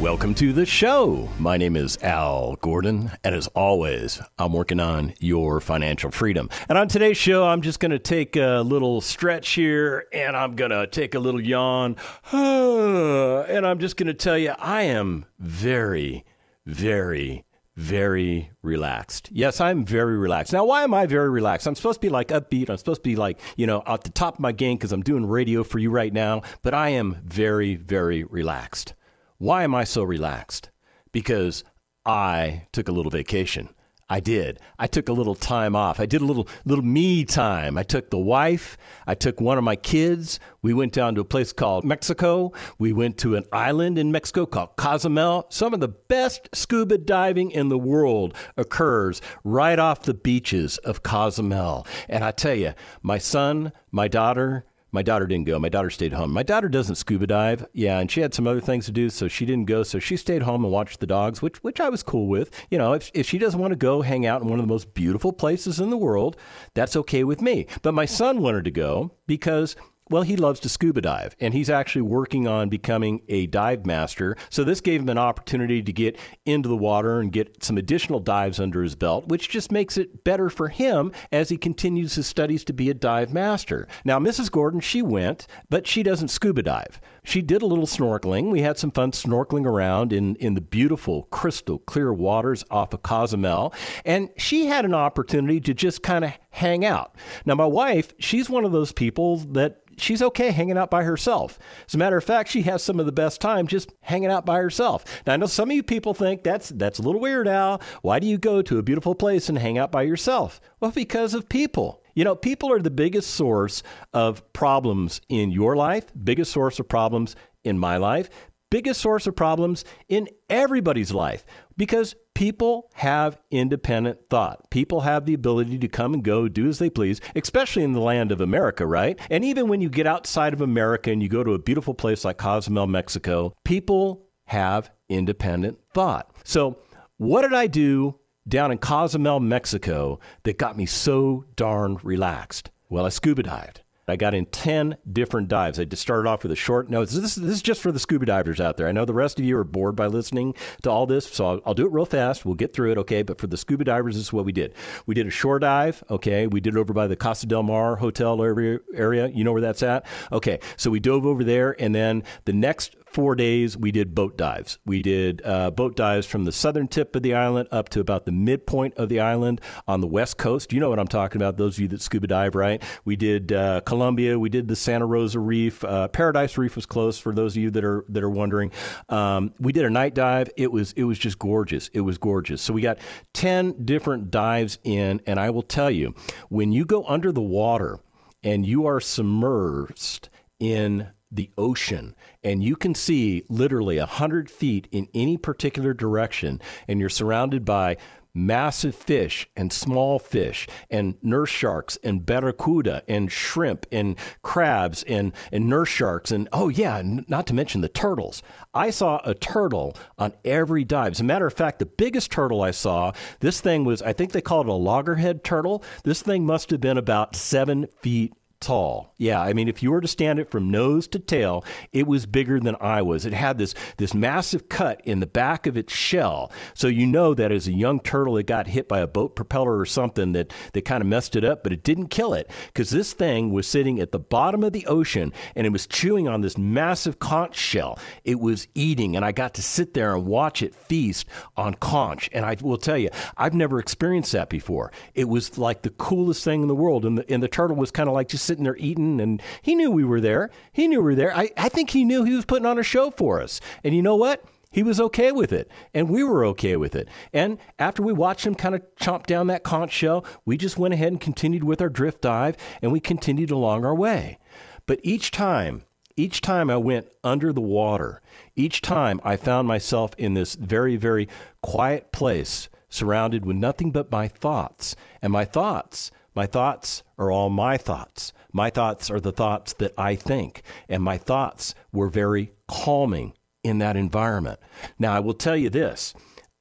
Welcome to the show. My name is Al Gordon, and as always, I'm working on your financial freedom. And on today's show, I'm just going to take a little stretch here and I'm going to take a little yawn. And I'm just going to tell you, I am very, very, very relaxed. Yes, I'm very relaxed. Now, why am I very relaxed? I'm supposed to be like upbeat. I'm supposed to be like, you know, at the top of my game because I'm doing radio for you right now, but I am very, very relaxed. Why am I so relaxed? Because I took a little vacation. I did. I took a little time off. I did a little little me time. I took the wife. I took one of my kids. We went down to a place called Mexico. We went to an island in Mexico called Cozumel. Some of the best scuba diving in the world occurs right off the beaches of Cozumel. And I tell you, my son, my daughter, my daughter didn't go. My daughter stayed home. My daughter doesn't scuba dive. Yeah, and she had some other things to do, so she didn't go. So she stayed home and watched the dogs, which which I was cool with. You know, if if she doesn't want to go hang out in one of the most beautiful places in the world, that's okay with me. But my son wanted to go because well, he loves to scuba dive, and he's actually working on becoming a dive master. So, this gave him an opportunity to get into the water and get some additional dives under his belt, which just makes it better for him as he continues his studies to be a dive master. Now, Mrs. Gordon, she went, but she doesn't scuba dive. She did a little snorkeling. We had some fun snorkeling around in, in the beautiful, crystal clear waters off of Cozumel, and she had an opportunity to just kind of hang out. Now, my wife, she's one of those people that she's okay hanging out by herself. As a matter of fact, she has some of the best time just hanging out by herself. Now I know some of you people think that's that's a little weird, Al. Why do you go to a beautiful place and hang out by yourself? Well, because of people. You know, people are the biggest source of problems in your life, biggest source of problems in my life, biggest source of problems in everybody's life because people have independent thought. People have the ability to come and go, do as they please, especially in the land of America, right? And even when you get outside of America and you go to a beautiful place like Cozumel, Mexico, people have independent thought. So, what did I do down in Cozumel, Mexico that got me so darn relaxed? Well, I scuba dived. I got in 10 different dives. I just started off with a short note. This, this is just for the scuba divers out there. I know the rest of you are bored by listening to all this, so I'll, I'll, do it real fast. We'll get through it, okay? But for the scuba divers, this is what we did. We did a shore dive, okay? We did it over by the Costa del Mar hotel area. area. You know where that's at? Okay, so we dove over there, and then the next four days, we did boat dives. We did uh, boat dives from the southern tip of the island up to about the midpoint of the island on the west coast. You know what I'm talking about, those of you that scuba dive, right? We did uh, Colombia. We did the Santa Rosa Reef. Uh, Paradise Reef was close for those of you that are that are wondering. Um, we did a night dive. It was it was just gorgeous. It was gorgeous. So we got ten different dives in, and I will tell you, when you go under the water and you are submerged in the ocean and you can see literally 100 feet in any particular direction and you're surrounded by massive fish and small fish and nurse sharks and barracuda and shrimp and crabs and, and nurse sharks and oh yeah not to mention the turtles. I saw a turtle on every dive. As a matter of fact the biggest turtle i saw this thing was i think they call it a loggerhead turtle. This thing must have been about seven feet tall. Yeah, I mean, if you were to stand it from nose to tail, it was bigger than I was. It had this this massive cut in the back of its shell, so you know that as a young turtle, it got hit by a boat propeller or something that that kind of messed it up, but it didn't kill it because this thing was sitting at the bottom of the ocean and it was chewing on this massive conch shell. It was eating, and I got to sit there and watch it feast on conch. And I will tell you, I've never experienced that before. It was like the coolest thing in the world, and the, and the turtle was kind of like just sitting there eating, and he knew we were there. He knew we were there. I, I think he knew he was putting on a show for us. And you know what? He was okay with it, and we were okay with it. And after we watched him kind of chomp down that conch shell, we just went ahead and continued with our drift dive, and we continued along our way. But each time, each time I went under the water, each time I found myself in this very, very quiet place surrounded with nothing but my thoughts. And my thoughts, my thoughts are all my thoughts. My thoughts are the thoughts that I think. And my thoughts were very calming in that environment. Now, I will tell you this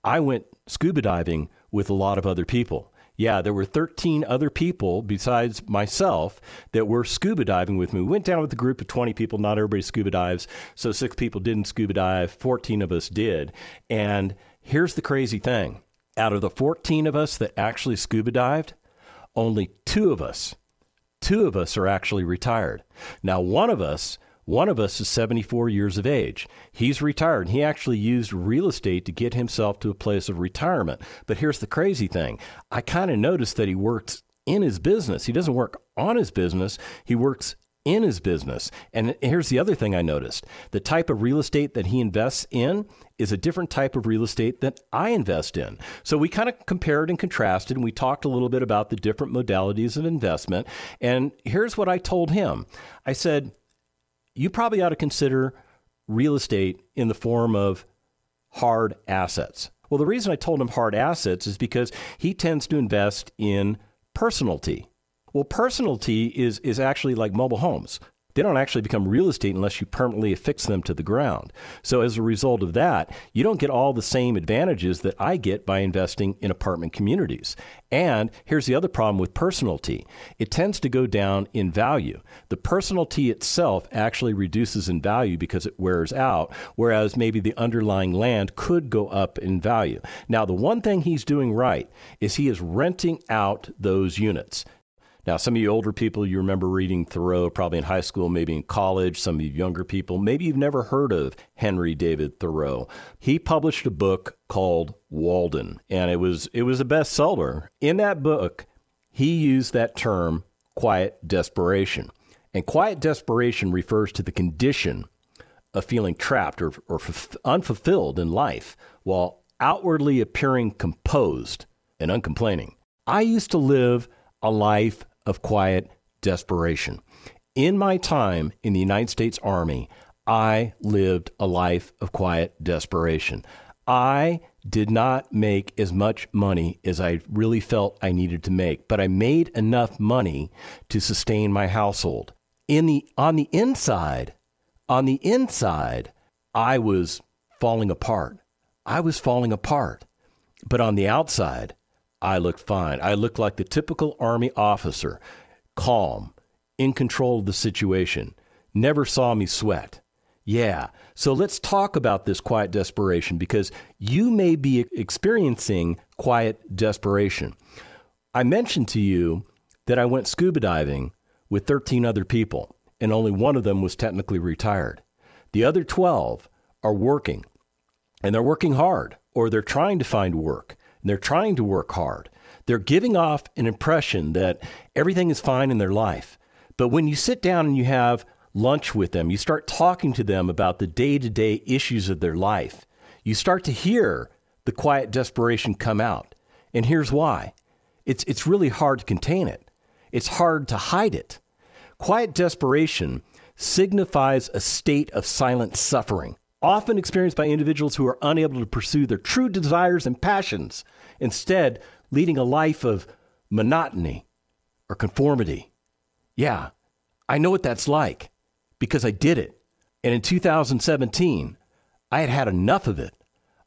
I went scuba diving with a lot of other people. Yeah, there were 13 other people besides myself that were scuba diving with me. We went down with a group of 20 people. Not everybody scuba dives. So six people didn't scuba dive, 14 of us did. And here's the crazy thing out of the 14 of us that actually scuba dived, only two of us, two of us are actually retired. Now, one of us, one of us is 74 years of age. He's retired. He actually used real estate to get himself to a place of retirement. But here's the crazy thing I kind of noticed that he works in his business. He doesn't work on his business, he works in his business. And here's the other thing I noticed the type of real estate that he invests in is a different type of real estate that I invest in. So we kind of compared and contrasted, and we talked a little bit about the different modalities of investment. And here's what I told him I said, you probably ought to consider real estate in the form of hard assets. Well, the reason I told him hard assets is because he tends to invest in personalty. Well, personalty is, is actually like mobile homes they don't actually become real estate unless you permanently affix them to the ground. So as a result of that, you don't get all the same advantages that I get by investing in apartment communities. And here's the other problem with personalty it tends to go down in value. The personalty itself actually reduces in value because it wears out, whereas maybe the underlying land could go up in value. Now, the one thing he's doing right is he is renting out those units. Now, some of you older people, you remember reading Thoreau probably in high school, maybe in college. Some of you younger people, maybe you've never heard of Henry David Thoreau. He published a book called Walden, and it was it was a bestseller. In that book, he used that term quiet desperation. And quiet desperation refers to the condition of feeling trapped or, or unfulfilled in life while outwardly appearing composed and uncomplaining. I used to live a life of quiet desperation. In my time in the United States Army, I lived a life of quiet desperation. I did not make as much money as I really felt I needed to make, but I made enough money to sustain my household. In the on the inside, on the inside, I was falling apart. I was falling apart. But on the outside, I looked fine. I looked like the typical Army officer, calm, in control of the situation, never saw me sweat. Yeah, so let's talk about this quiet desperation because you may be experiencing quiet desperation. I mentioned to you that I went scuba diving with 13 other people, and only one of them was technically retired. The other 12 are working, and they're working hard, or they're trying to find work. They're trying to work hard. They're giving off an impression that everything is fine in their life. But when you sit down and you have lunch with them, you start talking to them about the day to day issues of their life, you start to hear the quiet desperation come out. And here's why it's, it's really hard to contain it, it's hard to hide it. Quiet desperation signifies a state of silent suffering often experienced by individuals who are unable to pursue their true desires and passions, instead, leading a life of monotony or conformity. Yeah, I know what that's like because I did it. And in 2017, I had had enough of it.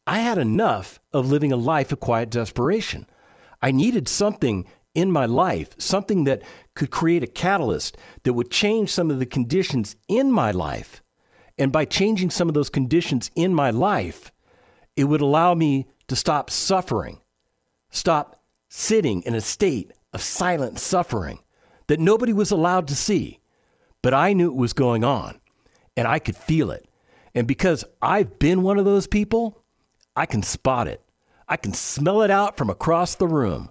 I had enough of living a life of quiet desperation. I needed something in my life, something that could create a catalyst that would change some of the conditions in my life and by changing some of those conditions in my life, it would allow me to stop suffering, stop sitting in a state of silent suffering that nobody was allowed to see. But I knew it was going on and I could feel it. And because I've been one of those people, I can spot it. I can smell it out from across the room.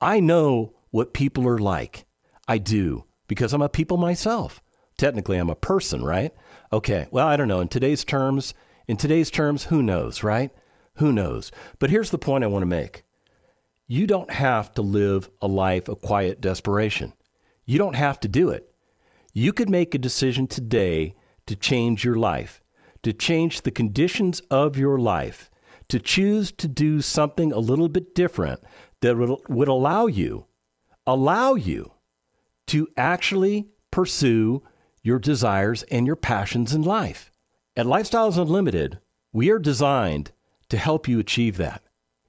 I know what people are like. I do because I'm a people myself. Technically, I'm a person, right? Okay, well, I don't know. In today's terms, in today's terms, who knows, right? Who knows? But here's the point I want to make. You don't have to live a life of quiet desperation. You don't have to do it. You could make a decision today to change your life, to change the conditions of your life, to choose to do something a little bit different that would, allow you, allow you to actually pursue your desires and your passions in life. At Lifestyles Unlimited, we are designed to help you achieve that.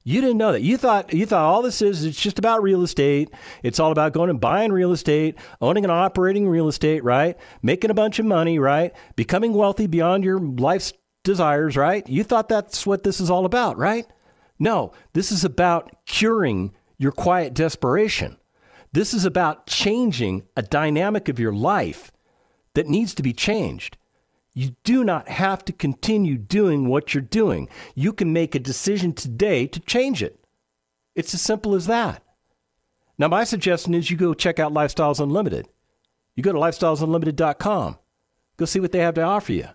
You didn't know that. You thought you thought all this is it's just about real estate. It's all about going and buying real estate, owning and operating real estate, right? Making a bunch of money, right? Becoming wealthy beyond your life's desires, right? You thought that's what this is all about, right? No, this is about curing your quiet desperation. This is about changing a dynamic of your life that needs to be changed. You do not have to continue doing what you're doing. You can make a decision today to change it. It's as simple as that. Now, my suggestion is you go check out Lifestyles Unlimited. You go to lifestylesunlimited.com. Go see what they have to offer you.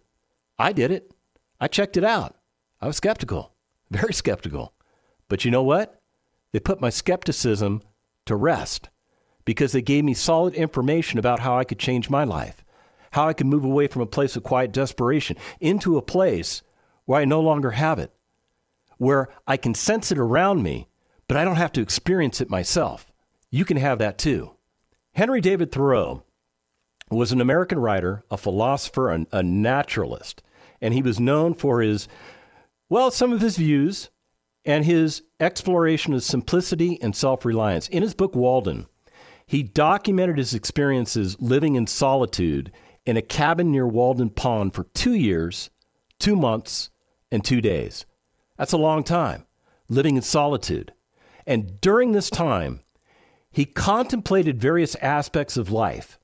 I did it. I checked it out. I was skeptical, very skeptical. But you know what? They put my skepticism to rest because they gave me solid information about how I could change my life how I can move away from a place of quiet desperation into a place where I no longer have it, where I can sense it around me, but I don't have to experience it myself. You can have that too. Henry David Thoreau was an American writer, a philosopher, and a naturalist, and he was known for his, well, some of his views and his exploration of simplicity and self reliance. In his book, Walden, he documented his experiences living in solitude in a cabin near Walden Pond for two years, two months, and two days. That's a long time, living in solitude. And during this time, he contemplated various aspects of life,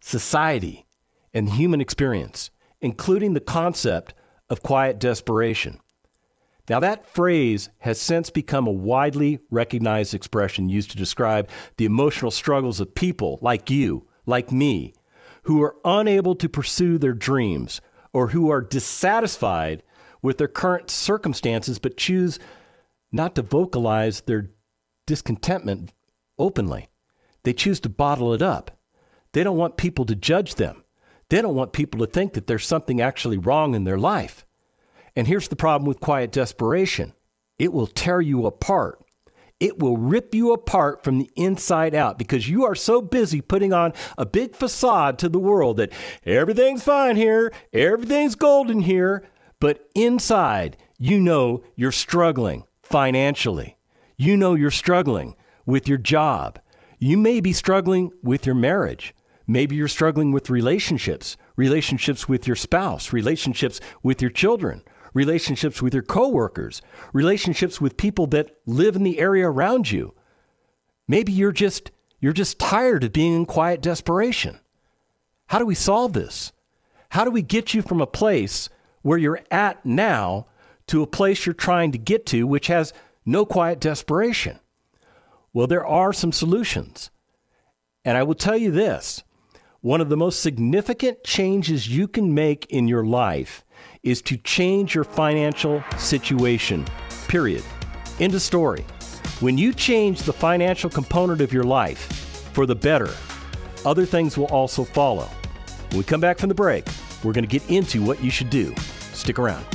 society, and human experience, including the concept of quiet desperation. Now, that phrase has since become a widely recognized expression used to describe the emotional struggles of people like you, like me, who are unable to pursue their dreams or who are dissatisfied with their current circumstances but choose not to vocalize their discontentment openly. They choose to bottle it up. They don't want people to judge them. They don't want people to think that there's something actually wrong in their life. And here's the problem with quiet desperation it will tear you apart it will rip you apart from the inside out because you are so busy putting on a big facade to the world that everything's fine here, everything's golden here, but inside, you know you're struggling financially. You know you're struggling with your job. You may be struggling with your marriage. Maybe you're struggling with relationships, relationships with your spouse, relationships with your children, relationships with your coworkers, relationships with people that live in the area around you. Maybe you're just you're just tired of being in quiet desperation. How do we solve this? How do we get you from a place where you're at now to a place you're trying to get to which has no quiet desperation? Well, there are some solutions. And I will tell you this one of the most significant changes you can make in your life is to change your financial situation, period. End of story. When you change the financial component of your life for the better, other things will also follow. When we come back from the break, we're going to get into what you should do. Stick around.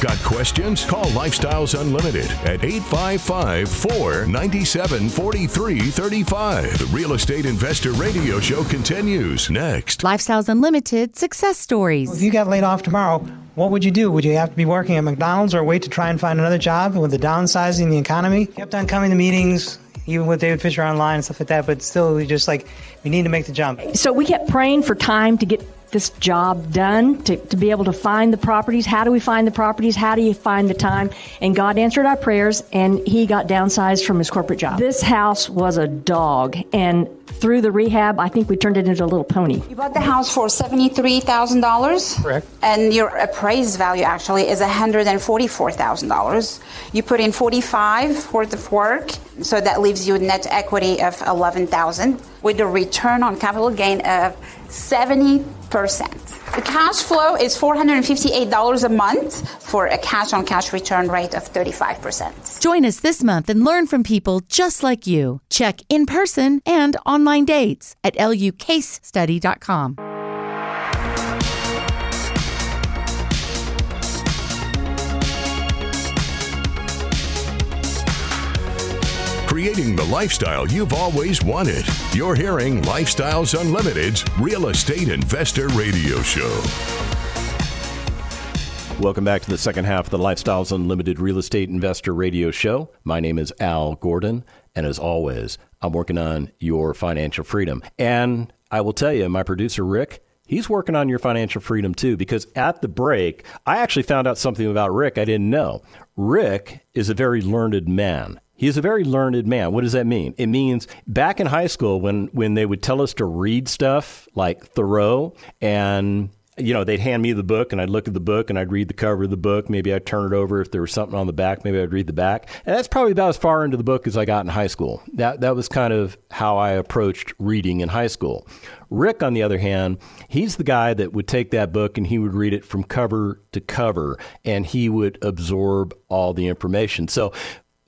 Got questions? Call Lifestyles Unlimited at 855 497 4335. The Real Estate Investor Radio Show continues next. Lifestyles Unlimited Success Stories. If you got laid off tomorrow, what would you do? Would you have to be working at McDonald's or wait to try and find another job with the downsizing the economy? Kept on coming to meetings, even with David Fisher online and stuff like that, but still, we just like, we need to make the jump. So we kept praying for time to get this job done to, to be able to find the properties. How do we find the properties? How do you find the time? And God answered our prayers and he got downsized from his corporate job. This house was a dog and through the rehab, I think we turned it into a little pony. You bought the house for $73,000. Correct. And your appraised value actually is $144,000. You put in 45 worth of work, so that leaves you a net equity of 11,000 with a return on capital gain of 70 the cash flow is $458 a month for a cash on cash return rate of 35%. Join us this month and learn from people just like you. Check in person and online dates at lucasestudy.com. creating the lifestyle you've always wanted. You're hearing Lifestyles Unlimited's Real Estate Investor Radio Show. Welcome back to the second half of the Lifestyles Unlimited Real Estate Investor Radio Show. My name is Al Gordon, and as always, I'm working on your financial freedom. And I will tell you, my producer Rick, he's working on your financial freedom too, because at the break, I actually found out something about Rick I didn't know. Rick is a very learned man. He is a very learned man. What does that mean? It means back in high school when when they would tell us to read stuff like Thoreau and you know, they'd hand me the book and I'd look at the book and I'd read the cover of the book. Maybe I'd turn it over if there was something on the back. Maybe I'd read the back. And that's probably about as far into the book as I got in high school. That, that was kind of how I approached reading in high school. Rick, on the other hand, he's the guy that would take that book and he would read it from cover to cover and he would absorb all the information. So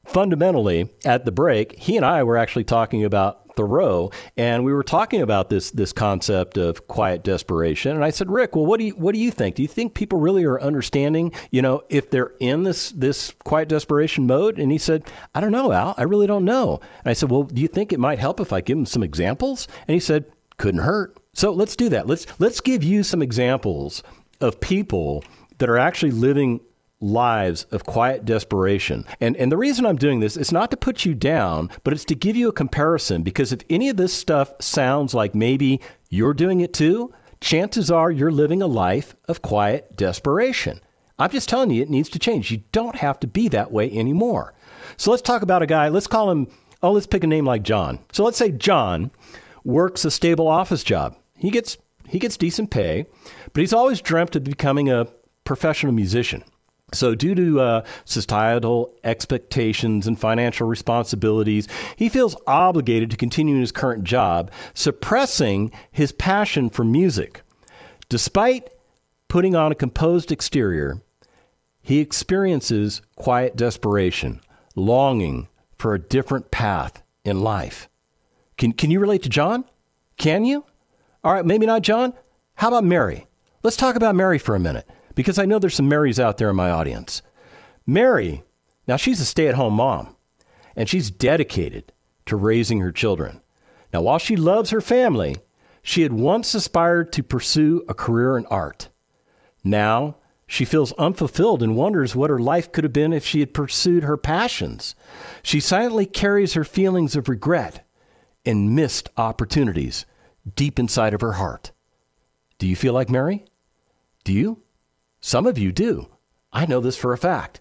fundamentally, at the break, he and I were actually talking about Thoreau, and we were talking about this this concept of quiet desperation. And I said, Rick, well, what do you what do you think? Do you think people really are understanding, you know, if they're in this this quiet desperation mode? And he said, I don't know, Al. I really don't know. And I said, Well, do you think it might help if I give him some examples? And he said, Couldn't hurt. So let's do that. Let's let's give you some examples of people that are actually living lives of quiet desperation. And and the reason I'm doing this is not to put you down, but it's to give you a comparison because if any of this stuff sounds like maybe you're doing it too, chances are you're living a life of quiet desperation. I'm just telling you it needs to change. You don't have to be that way anymore. So let's talk about a guy, let's call him oh, let's pick a name like John. So let's say John works a stable office job. He gets he gets decent pay, but he's always dreamt of becoming a professional musician. So, due to uh, societal expectations and financial responsibilities, he feels obligated to continue in his current job, suppressing his passion for music. Despite putting on a composed exterior, he experiences quiet desperation, longing for a different path in life. Can, can you relate to John? Can you? All right, maybe not John. How about Mary? Let's talk about Mary for a minute because I know there's some Marys out there in my audience. Mary, now she's a stay at home mom, and she's dedicated to raising her children. Now, while she loves her family, she had once aspired to pursue a career in art. Now, she feels unfulfilled and wonders what her life could have been if she had pursued her passions. She silently carries her feelings of regret and missed opportunities deep inside of her heart. Do you feel like Mary? Do you? Some of you do. I know this for a fact.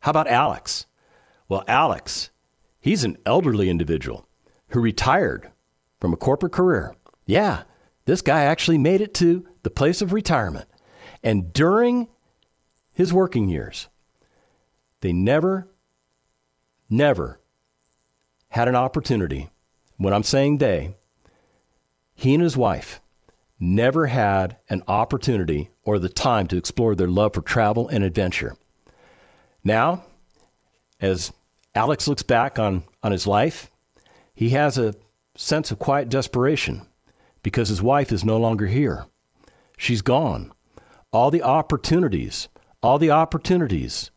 How about Alex? Well, Alex, he's an elderly individual who retired from a corporate career. Yeah, this guy actually made it to the place of retirement. And during his working years, they never, never had an opportunity. When I'm saying they, he and his wife never had an opportunity or the time to explore their love for travel and adventure. Now, as Alex looks back on, on his life, he has a sense of quiet desperation because his wife is no longer here. She's gone. All the opportunities, all the opportunities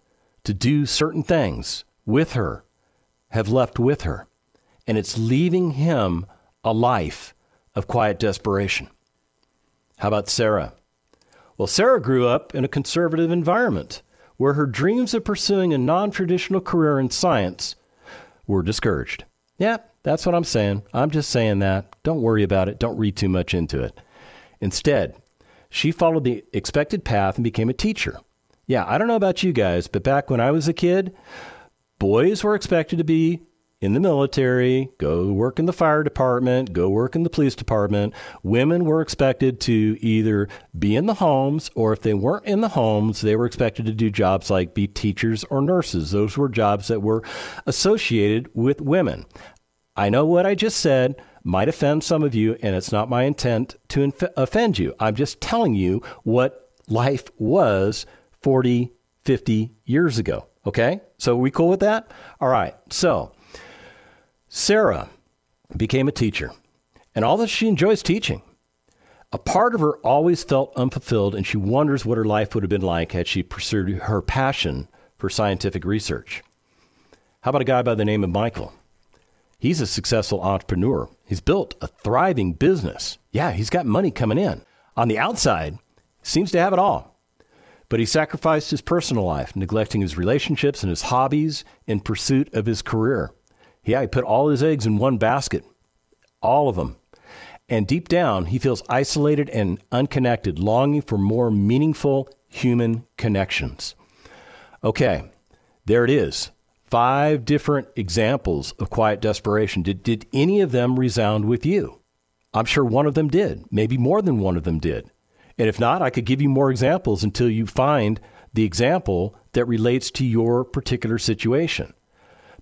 to do certain things with her have left with her. And it's leaving him a life of quiet desperation. How about Sarah? Well, Sarah grew up in a conservative environment where her dreams of pursuing a non traditional career in science were discouraged. Yeah, that's what I'm saying. I'm just saying that. Don't worry about it. Don't read too much into it. Instead, she followed the expected path and became a teacher. Yeah, I don't know about you guys, but back when I was a kid, boys were expected to be in the military, go work in the fire department, go work in the police department. Women were expected to either be in the homes, or if they weren't in the homes, they were expected to do jobs like be teachers or nurses. Those were jobs that were associated with women. I know what I just said might offend some of you, and it's not my intent to inf- offend you. I'm just telling you what life was 40, 50 years ago. Okay? So, we cool with that? All right. So, Sarah became a teacher, and although she enjoys teaching, a part of her always felt unfulfilled, and she wonders what her life would have been like had she pursued her passion for scientific research. How about a guy by the name of Michael? He's a successful entrepreneur. He's built a thriving business. Yeah, he's got money coming in. On the outside, seems to have it all. But he sacrificed his personal life, neglecting his relationships and his hobbies in pursuit of his career. Yeah, he put all his eggs in one basket, all of them. And deep down, he feels isolated and unconnected, longing for more meaningful human connections. Okay, there it is. Five different examples of quiet desperation. Did, did any of them resound with you? I'm sure one of them did. Maybe more than one of them did. And if not, I could give you more examples until you find the example that relates to your particular situation.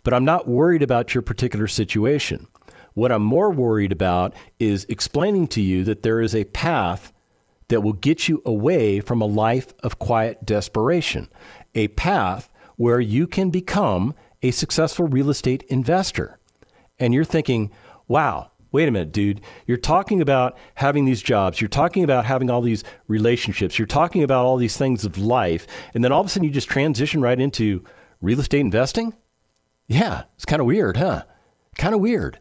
But I'm not worried about your particular situation. What I'm more worried about is explaining to you that there is a path that will get you away from a life of quiet desperation, a path where you can become a successful real estate investor. And you're thinking, wow, wait a minute, dude. You're talking about having these jobs. You're talking about having all these relationships. You're talking about all these things of life. And then all of a sudden you just transition right into real estate investing? Yeah, it's kind of weird, huh? Kind of weird.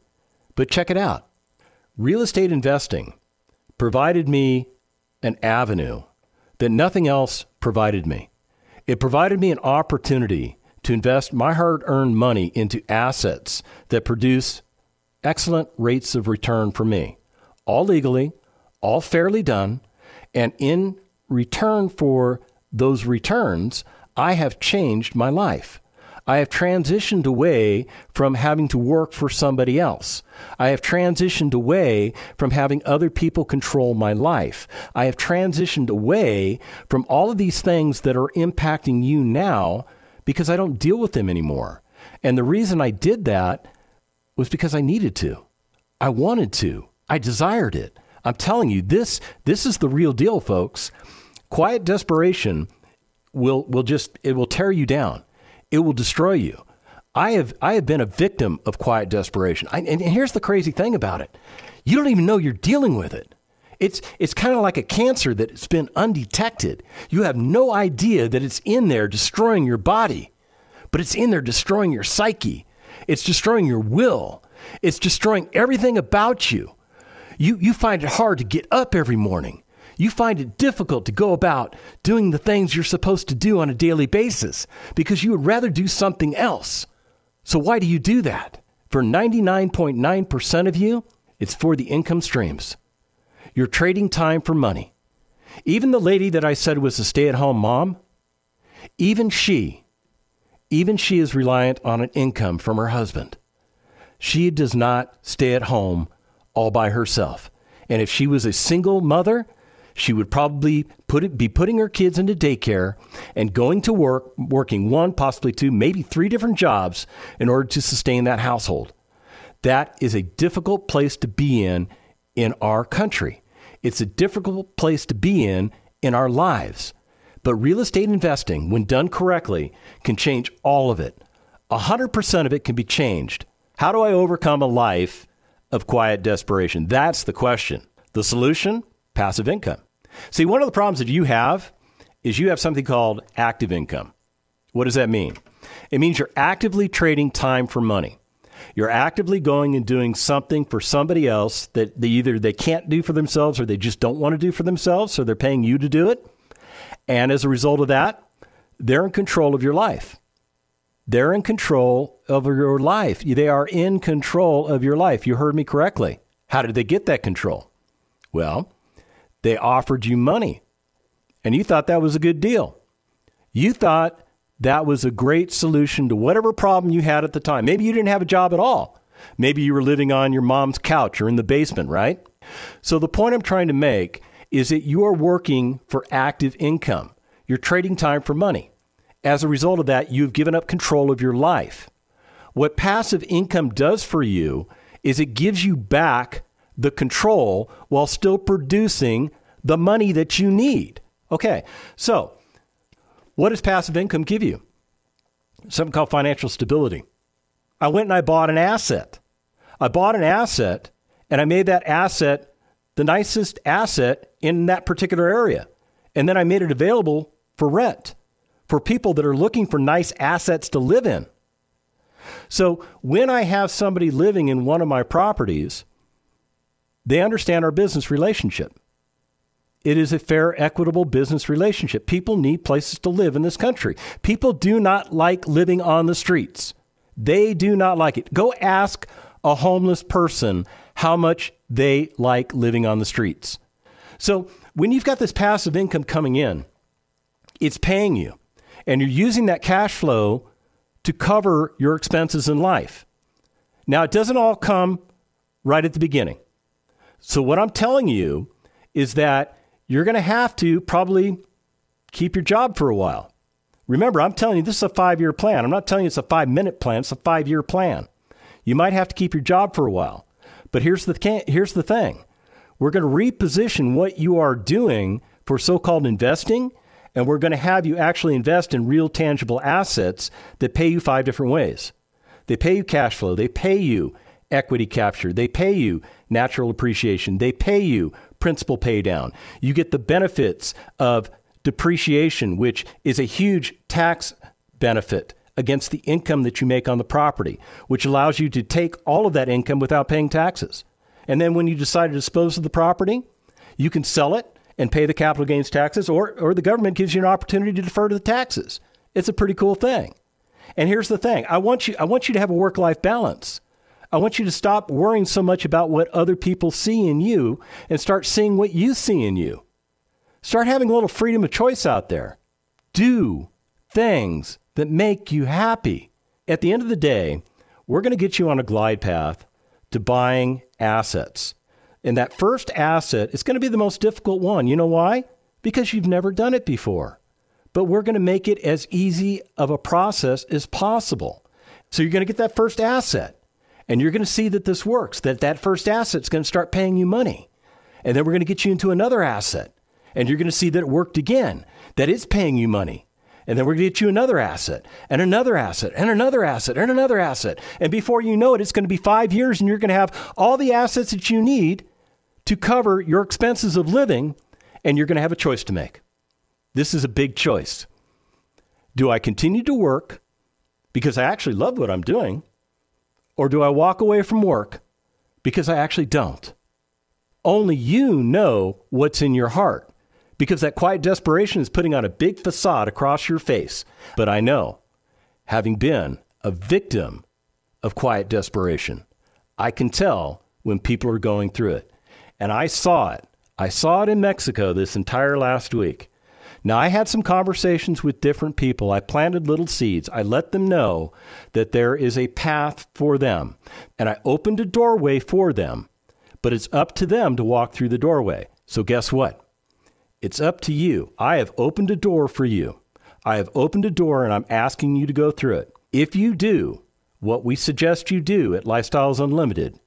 But check it out. Real estate investing provided me an avenue that nothing else provided me. It provided me an opportunity to invest my hard earned money into assets that produce excellent rates of return for me, all legally, all fairly done. And in return for those returns, I have changed my life. I have transitioned away from having to work for somebody else. I have transitioned away from having other people control my life. I have transitioned away from all of these things that are impacting you now because I don't deal with them anymore. And the reason I did that was because I needed to. I wanted to. I desired it. I'm telling you, this this is the real deal, folks. Quiet desperation will will just it will tear you down it will destroy you. I have I have been a victim of quiet desperation. I, and here's the crazy thing about it: you don't even know you're dealing with it. It's it's kind of like a cancer that's been undetected. You have no idea that it's in there destroying your body, but it's in there destroying your psyche. It's destroying your will. It's destroying everything about you. You you find it hard to get up every morning you find it difficult to go about doing the things you're supposed to do on a daily basis because you would rather do something else. So, why do you do that? For 99.9% of you, it's for the income streams. You're trading time for money. Even the lady that I said was a stay at home mom, even she, even she is reliant on an income from her husband. She does not stay at home all by herself. And if she was a single mother, she would probably put it, be putting her kids into daycare and going to work, working one, possibly two, maybe three different jobs in order to sustain that household. That is a difficult place to be in in our country. It's a difficult place to be in in our lives. But real estate investing, when done correctly, can change all of it. 100% of it can be changed. How do I overcome a life of quiet desperation? That's the question. The solution? Passive income. See, one of the problems that you have is you have something called active income. What does that mean? It means you're actively trading time for money. You're actively going and doing something for somebody else that they either they can't do for themselves or they just don't want to do for themselves, so they're paying you to do it. And as a result of that, they're in control of your life. They're in control of your life. They are in control of your life. You heard me correctly. How did they get that control? Well, they offered you money and you thought that was a good deal. You thought that was a great solution to whatever problem you had at the time. Maybe you didn't have a job at all. Maybe you were living on your mom's couch or in the basement, right? So the point I'm trying to make is that you are working for active income. You're trading time for money. As a result of that, you've given up control of your life. What passive income does for you is it gives you back the control while still producing the money that you need. Okay, so what does passive income give you? Something called financial stability. I went and I bought an asset. I bought an asset and I made that asset the nicest asset in that particular area. And then I made it available for rent for people that are looking for nice assets to live in. So when I have somebody living in one of my properties, they understand our business relationship. It is a fair, equitable business relationship. People need places to live in this country. People do not like living on the streets. They do not like it. Go ask a homeless person how much they like living on the streets. So when you've got this passive income coming in, it's paying you, and you're using that cash flow to cover your expenses in life. Now, it doesn't all come right at the beginning. So, what I'm telling you is that you're going to have to probably keep your job for a while. Remember, I'm telling you this is a five year plan. I'm not telling you it's a five minute plan, it's a five year plan. You might have to keep your job for a while. But here's the, here's the thing we're going to reposition what you are doing for so called investing, and we're going to have you actually invest in real tangible assets that pay you five different ways. They pay you cash flow, they pay you equity capture, they pay you natural appreciation, they pay you principal pay down. You get the benefits of depreciation, which is a huge tax benefit against the income that you make on the property, which allows you to take all of that income without paying taxes. And then when you decide to dispose of the property, you can sell it and pay the capital gains taxes, or, or the government gives you an opportunity to defer to the taxes. It's a pretty cool thing. And here's the thing I want you, I want you to have a work life balance. I want you to stop worrying so much about what other people see in you and start seeing what you see in you. Start having a little freedom of choice out there. Do things that make you happy. At the end of the day, we're going to get you on a glide path to buying assets. And that first asset is going to be the most difficult one. You know why? Because you've never done it before. But we're going to make it as easy of a process as possible. So you're going to get that first asset and you're going to see that this works, that that first asset is going to start paying you money. And then we're going to get you into another asset and you're going to see that it worked again, that it's paying you money. And then we're going to get you another asset and another asset and another asset and another asset. And before you know it, it's going to be five years and you're going to have all the assets that you need to cover your expenses of living. And you're going to have a choice to make. This is a big choice. Do I continue to work because I actually love what I'm doing? Or do I walk away from work because I actually don't? Only you know what's in your heart because that quiet desperation is putting on a big facade across your face. But I know, having been a victim of quiet desperation, I can tell when people are going through it. And I saw it. I saw it in Mexico this entire last week. Now, I had some conversations with different people. I planted little seeds. I let them know that there is a path for them. And I opened a doorway for them, but it's up to them to walk through the doorway. So, guess what? It's up to you. I have opened a door for you. I have opened a door and I'm asking you to go through it. If you do what we suggest you do at Lifestyles Unlimited,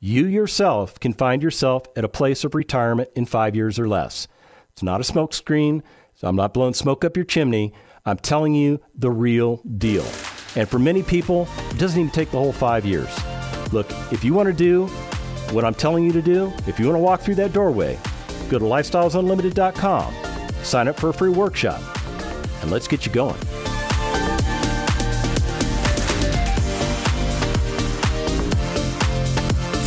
you yourself can find yourself at a place of retirement in five years or less. It's not a smokescreen, so I'm not blowing smoke up your chimney. I'm telling you the real deal. And for many people, it doesn't even take the whole five years. Look, if you want to do what I'm telling you to do, if you want to walk through that doorway, Go to lifestylesunlimited.com, sign up for a free workshop, and let's get you going.